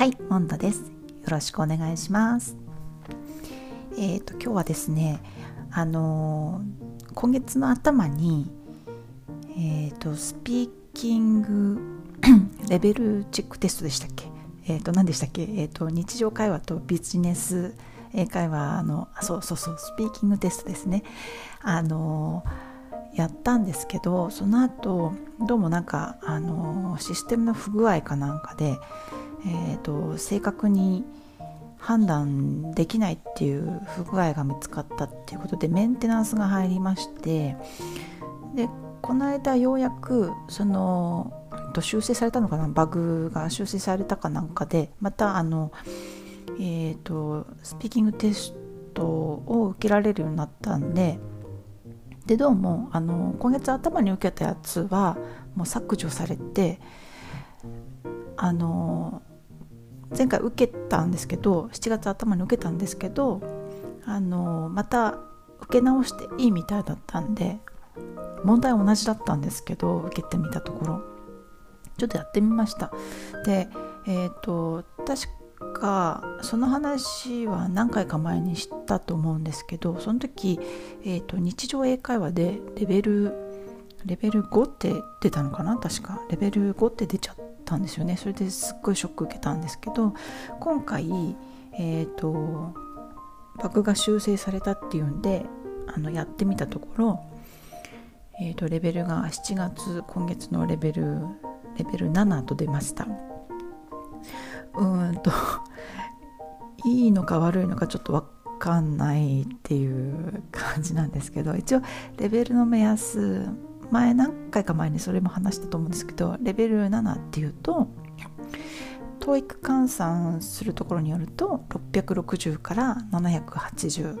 はいモンドです。よろしくお願いします。えっ、ー、と今日はですねあのー、今月の頭にえっ、ー、とスピーキング レベルチェックテストでしたっけ？えっ、と何でしたっけ？えっ、と日常会話とビジネス英会話のあそうそうそうスピーキングテストですね。あのやったんですけどその後どうもなんかあのシステムの不具合かなんかでえーと、正確に判断できないっていう不具合が見つかったっていうことでメンテナンスが入りましてでこの間ようやくその修正されたのかなバグが修正されたかなんかでまたあのえっ、ー、とスピーキングテストを受けられるようになったんででどうもあの今月頭に受けたやつはもう削除されてあの前回受けたんですけど7月頭に受けたんですけどあのまた受け直していいみたいだったんで問題は同じだったんですけど受けてみたところ。ちょっとやってみました。でえっ、ー、と確かその話は何回か前に知ったと思うんですけどその時、えーと、日常英会話でレベルレベル5って出たのかな？確か。レベル5って出ちゃったんですよね。それですっごいショック受けたんですけど今回えっ、ー、とバが修正されたっていうんであのやってみたところ、えーと、レベルが7月今月のレベルレベル7と出ました。うーんと いいのか悪いのかちょっと分かんないっていう感じなんですけど一応レベルの目安前何回か前にそれも話したと思うんですけどレベル7っていうと TOEIC 換算するところによると660から780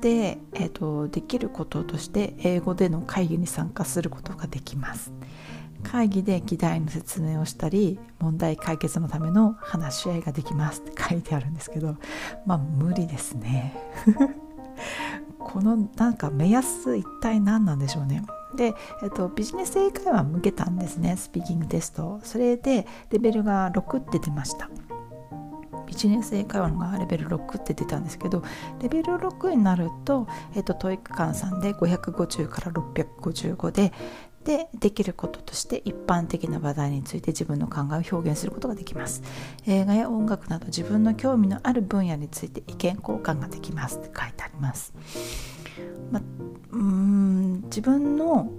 で、えーと、できることとして英語での会議に参加することができます。会議で議題の説明をしたり問題解決のための話し合いができますって書いてあるんですけどまあ無理ですね。このなんか目安一体何なんでしょうね。で、えっと、ビジネス英会話受けたんですねスピーキングテスト。それでレベルが6って出ました。ビジネス英会話のがレベル6って出たんですけどレベル6になると、えっと、 TOEIC 換算で550から655ででできることとして一般的な話題について自分の考えを表現することができます。映画や音楽など自分の興味のある分野について意見交換ができますって書いてあります。まうん自分の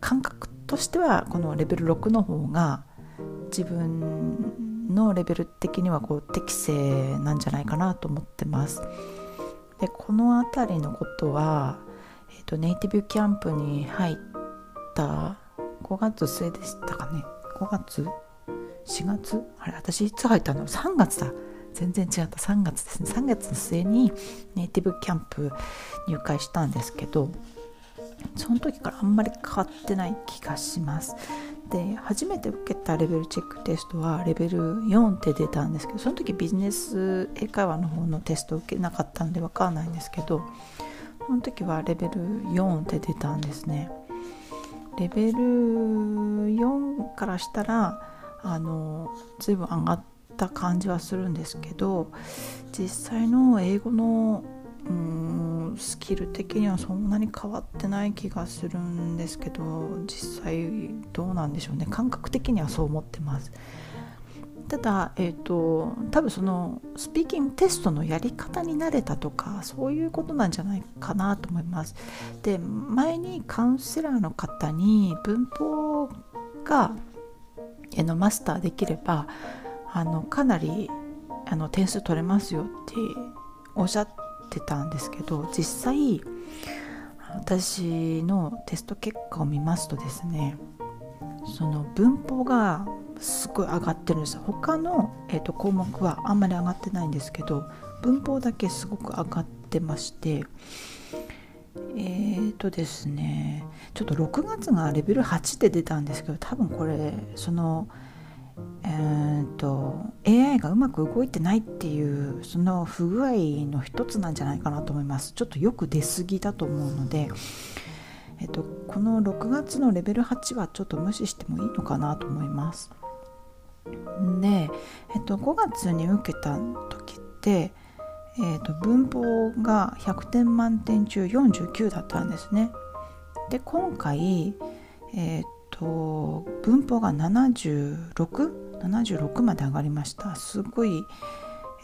感覚としてはこのレベル6の方が自分のレベル的にはこう適正なんじゃないかなと思ってます。でこの辺りのことは、えーと、ネイティブキャンプに入った5月末でしたかね。5月？4月？あれ私いつ入ったの？3月だ。全然違った。3月ですね。3月の末にネイティブキャンプ入会したんですけどその時からあんまり変わってない気がします。で初めて受けたレベルチェックテストはレベル4って出たんですけどその時ビジネス英会話の方のテストを受けなかったんで分かんないんですけどその時はレベル4って出たんですね。レベル4からしたらあの随分上がった感じはするんですけど実際の英語のうんスキル的にはそんなに変わってない気がするんですけど実際どうなんでしょうね。感覚的にはそう思ってます。ただ、えーと、多分そのスピーキングテストのやり方に慣れたとかそういうことなんじゃないかなと思います。で前にカウンセラーの方に文法がえのマスターできればあのかなりあの点数取れますよっておっしゃってたんですけど実際私のテスト結果を見ますとですねその文法がすごい上がってるんです。他の、えーと、項目はあんまり上がってないんですけど文法だけすごく上がってましてえーとですねちょっと6月がレベル8で出たんですけど多分これそのえーと、AI がうまく動いてないっていうその不具合の一つなんじゃないかなと思いますちょっとよく出過ぎだと思うので、えーと、この6月のレベル8はちょっと無視してもいいのかなと思いますで、えっと、5月に受けた時って、えっと、文法が100点満点中49だったんですね。で今回、えっと文法が 76?76 76まで上がりました。すごい、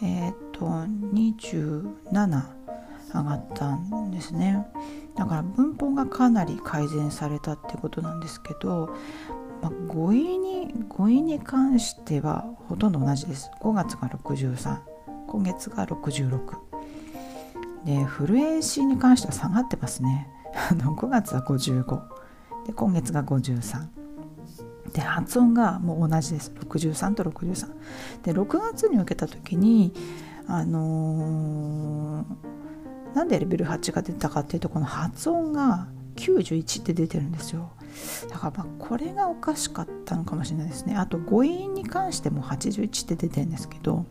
えっと27上がったんですね。だから文法がかなり改善されたってことなんですけど、まあ、語彙に語彙に関してはほとんど同じです5月が63今月が66で震え詞に関しては下がってますね5月は55で今月が53で発音がもう同じです。63と63で6月に受けた時にあのー、なんでレベル8が出たかっていうとこの発音が91って出てるんですよ。だからまこれがおかしかったのかもしれないですね。あと誤飲に関しても81って出てるんですけど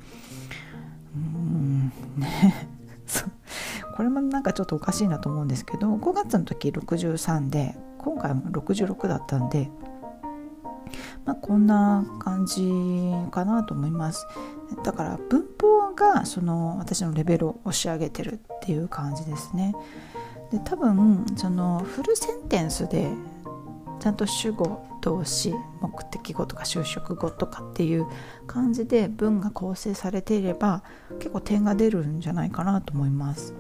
うーんね。これもなんかちょっとおかしいなと思うんですけど5月の時63で今回も66だったんでまあ、こんな感じかなと思います。だから文法がその私のレベルを押し上げてるっていう感じですね。で多分そのフルセンテンスでちゃんと主語動詞目的語とか就職語とかっていう感じで文が構成されていれば結構点が出るんじゃないかなと思います。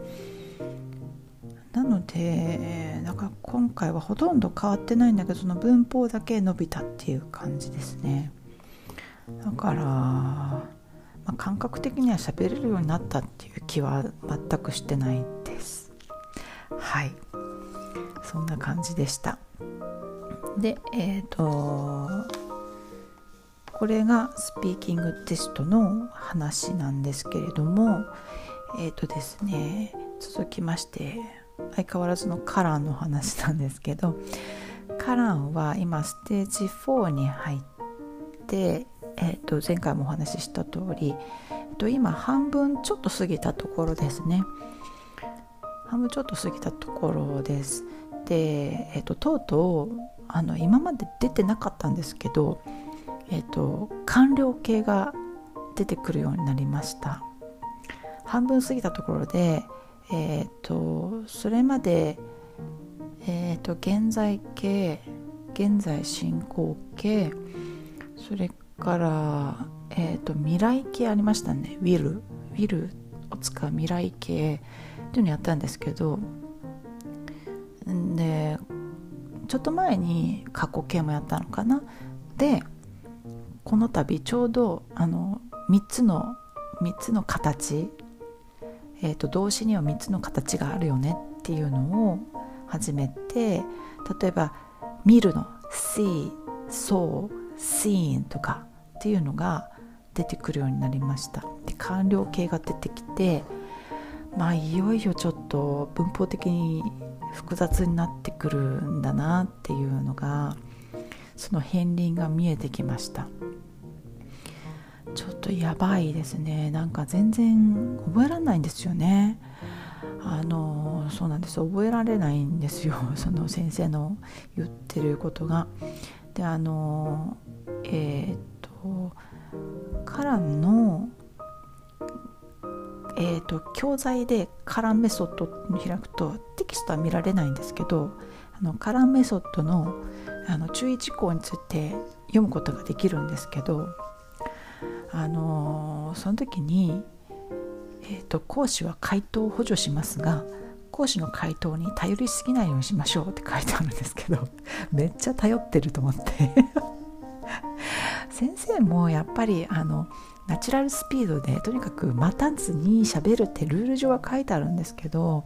なのでだか今回はほとんど変わってないんだけどその文法だけ伸びたっていう感じですね。だから、まあ、感覚的には喋れるようになったっていう気は全くしてないです。はい。そんな感じでした。でえっ、ー、とこれがスピーキングテストの話なんですけれどもえっ、ー、とですね続きまして相変わらずのカランの話なんですけどカランは今ステージ4に入って、えー、と前回もお話しした通り、えー、と今半分ちょっと過ぎたところですね。半分ちょっと過ぎたところです。で、えーと、とうとうあの今まで出てなかったんですけど、えーと、完了形が出てくるようになりました。半分過ぎたところで、えーと、それまで、えーと、現在形現在進行形それから、えーと、未来形ありましたね。will will を使う未来形っていうのやったんですけどでちょっと前に過去形もやったのかな。でこの度ちょうどあの3つの3つの形、えーと、動詞には3つの形があるよねっていうのを始めて例えば見るの see, saw, seen とかっていうのが出てくるようになりました。で完了形が出てきてまあいよいよちょっと文法的に複雑になってくるんだなっていうのがその片鱗が見えてきました。ちょっとやばいですね。なんか全然覚えられないんですよね。あのそうなんです。覚えられないんですよ。その先生の言ってることが。であのえー、っとカランのえーと、教材でカランメソッドに開くとテキストは見られないんですけどあのカランメソッドのあの注意事項について読むことができるんですけどあのその時に、えーと、講師は回答を補助しますが講師の回答に頼りすぎないようにしましょうって書いてあるんですけど めっちゃ頼ってると思って。先生もやっぱりあのナチュラルスピードでとにかく待たずに喋るってルール上は書いてあるんですけど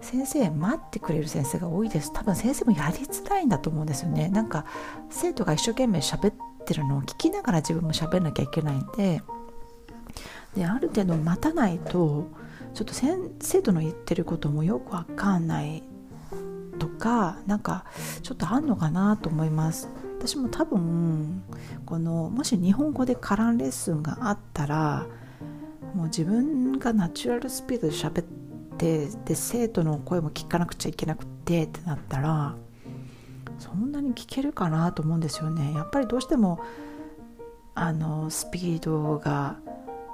先生待ってくれる先生が多いです。多分先生もやりづらいんだと思うんですよね。なんか生徒が一生懸命喋っててるのを聞きながら自分も喋らなきゃいけないんでである程度待たないとちょっと生徒の言ってることもよくわかんないとかなんかちょっとあんのかなと思います。私も多分このもし日本語でカランレッスンがあったらもう自分がナチュラルスピードで喋ってで生徒の声も聞かなくちゃいけなくてってなったらそんなに聞けるかなと思うんですよねやっぱりどうしてもあのスピードが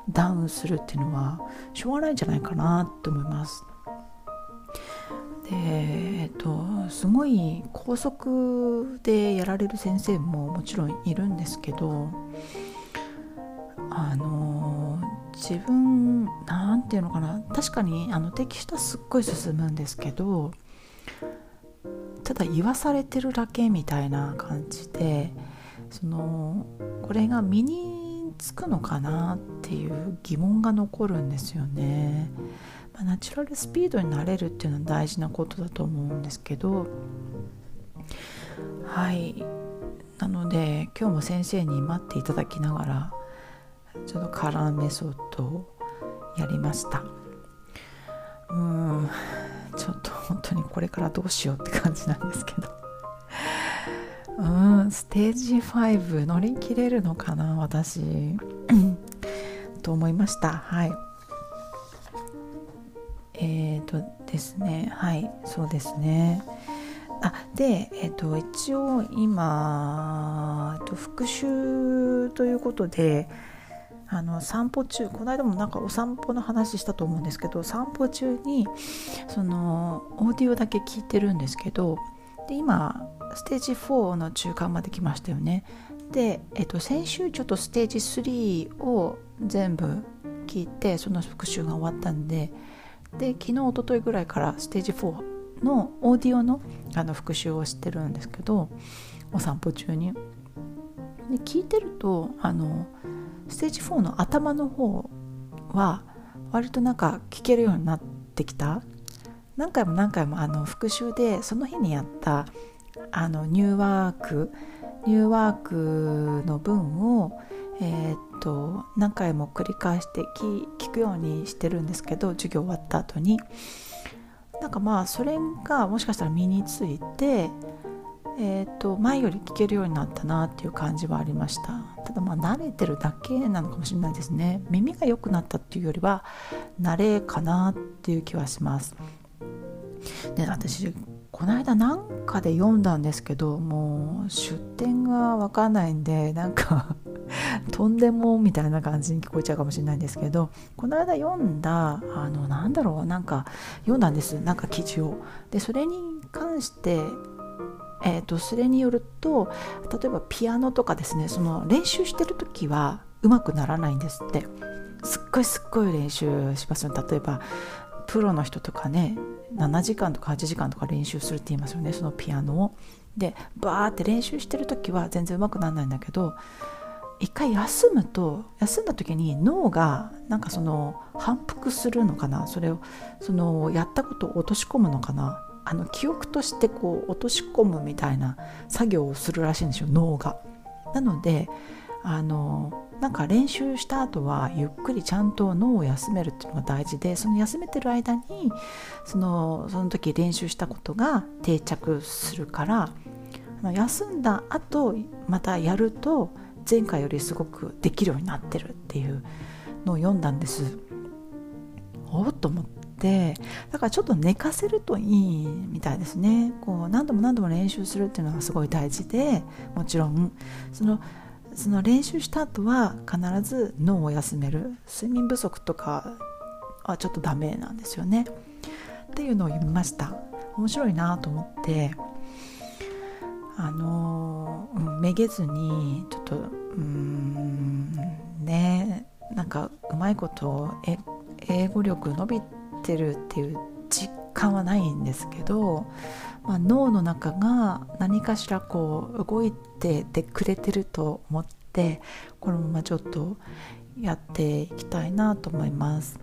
ダウンするっていうのはしょうがないんじゃないかなと思います。でえっとすごい高速でやられる先生ももちろんいるんですけどあの自分なんていうのかな確かにあのテキストはすっごい進むんですけどただ言わされてるだけみたいな感じでそのこれが身につくのかなっていう疑問が残るんですよね。まあ、ナチュラルスピードになれるっていうのは大事なことだと思うんですけどはい。なので今日も先生に待っていただきながらちょっとカラーメソッドをやりました。うん。ちょっと本当にこれからどうしようって感じなんですけど。うんステージ5乗り切れるのかな私。と思いました。はい。えっ、ー、とですね。はいそうですね。あで、えーと、一応今と復習ということであの散歩中この間もなんかお散歩の話したと思うんですけど散歩中にそのオーディオだけ聞いてるんですけどで今ステージ4の中間まで来ましたよね。で、えっと、先週ちょっとステージ3を全部聞いてその復習が終わったんでで昨日一昨日ぐらいからステージ4のオーディオのあの復習をしてるんですけどお散歩中に。で聞いてるとあのステージ4の頭の方は割となんか聞けるようになってきた？何回も何回もあの復習でその日にやったあのニューワークニューワークの文を、えー、っと何回も繰り返して聞くようにしてるんですけど授業終わった後に。なんかまあそれがもしかしたら身について、えー、と前より聞けるようになったなっていう感じはありました。ただまあ慣れてるだけなのかもしれないですね。耳が良くなったっていうよりは慣れかなっていう気はします。で私この間なんかで読んだんですけどもう出典が分かんないんでなんか とんでもみたいな感じに聞こえちゃうかもしれないんですけどこの間読んだあのなんだろうなんか読んだんです。なんか記事を。でそれに関してえーと、それによると例えばピアノとかですねその練習してる時はうまくならないんですって。すっごいすっごい練習しますよ例えばプロの人とかね7時間とか8時間とか練習するって言いますよねそのピアノを。でバーって練習してる時は全然うまくならないんだけど一回休むと休んだ時に脳がなんかその反復するのかな。それをそのやったことを落とし込むのかな。あの記憶としてこう落とし込むみたいな作業をするらしいんですよ脳が。なのであのなんか練習した後はゆっくりちゃんと脳を休めるっていうのが大事でその休めてる間にそのその時練習したことが定着するから休んだ後またやると前回よりすごくできるようになってるっていうのを読んだんですおっと思ってだからちょっと寝かせるといいみたいですね。こう何度も何度も練習するっていうのがすごい大事でもちろん。そのその練習した後は必ず脳を休める。睡眠不足とかはちょっとダメなんですよね。っていうのを読みました。面白いなと思って。あの、めげずにちょっとうんねなんかうまいこと英語力伸びてるっていう実感はないんですけど、まあ、脳の中が何かしらこう動いててくれてると思ってこのままちょっとやっていきたいなと思います。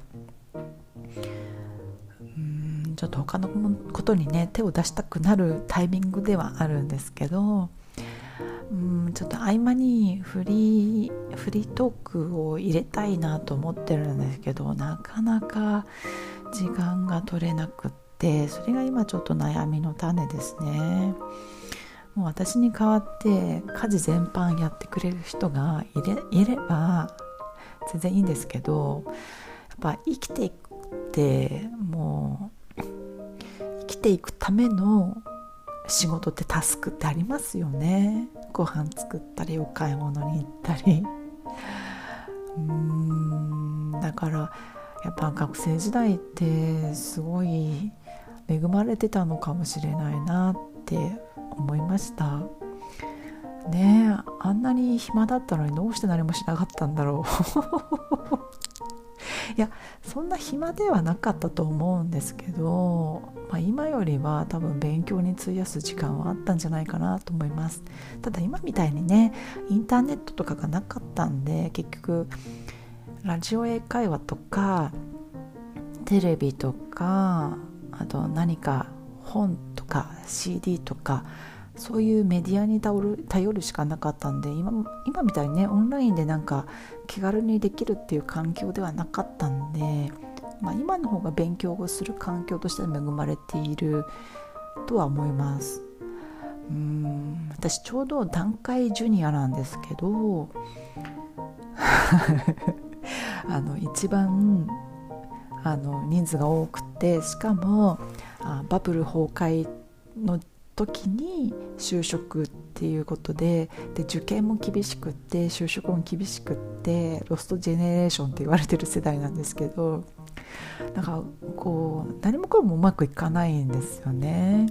うんちょっと他のことにね手を出したくなるタイミングではあるんですけどうんちょっと合間にフリーフリートークを入れたいなと思ってるんですけどなかなか時間が取れなくってそれが今ちょっと悩みの種ですね。もう私に代わって家事全般やってくれる人がいれいれば全然いいんですけどやっぱ生きていくってもう生きていくための仕事ってタスクってありますよね。ご飯作ったりお買い物に行ったり。うーんだからやっぱ学生時代ってすごい恵まれてたのかもしれないなって思いました。ねえあんなに暇だったのにどうして何もしなかったんだろう。いやそんな暇ではなかったと思うんですけど、まあ、今よりは多分勉強に費やす時間はあったんじゃないかなと思います。ただ今みたいにねインターネットとかがなかったんで結局ラジオ英会話とかテレビとかあと何か本とか CD とかそういうメディアに頼る頼るしかなかったんで今今みたいにねオンラインでなんか気軽にできるっていう環境ではなかったんで、まあ、今の方が勉強をする環境として恵まれているとは思います。うん私ちょうど段階ジュニアなんですけどあの一番あの人数が多くてしかもあバブル崩壊の時に就職っていうことでで受験も厳しくって就職も厳しくってロストジェネレーションって言われてる世代なんですけどなんかこう何もこれもうまくいかないんですよね。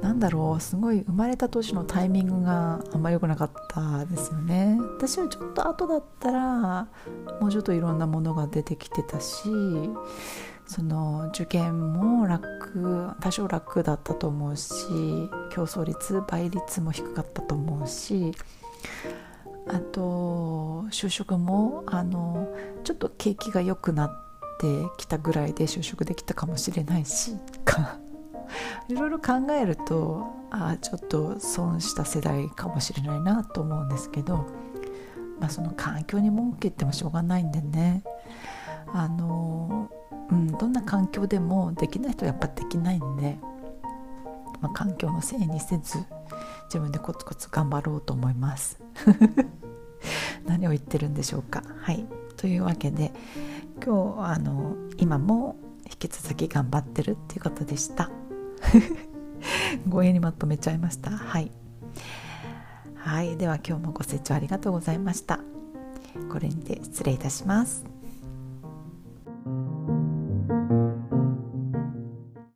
なんだろうすごい生まれた年のタイミングがあんま良くなかったですよね。私はちょっと後だったらもうちょっといろんなものが出てきてたしその受験も楽多少楽だったと思うし競争率倍率も低かったと思うしあと就職もあのちょっと景気が良くなってきたぐらいで就職できたかもしれないしか。いろいろ考えるとあちょっと損した世代かもしれないなと思うんですけど、まあ、その環境に文句言ってもしょうがないんでね。あのうん、どんな環境でもできない人はやっぱできないんで、まあ、環境のせいにせず自分でコツコツ頑張ろうと思います。何を言ってるんでしょうか。はい。というわけで今日あの今も引き続き頑張ってるっていうことでした。語彙にまとめちゃいました。はい。はい。では今日もご清聴ありがとうございました。これにて失礼いたします。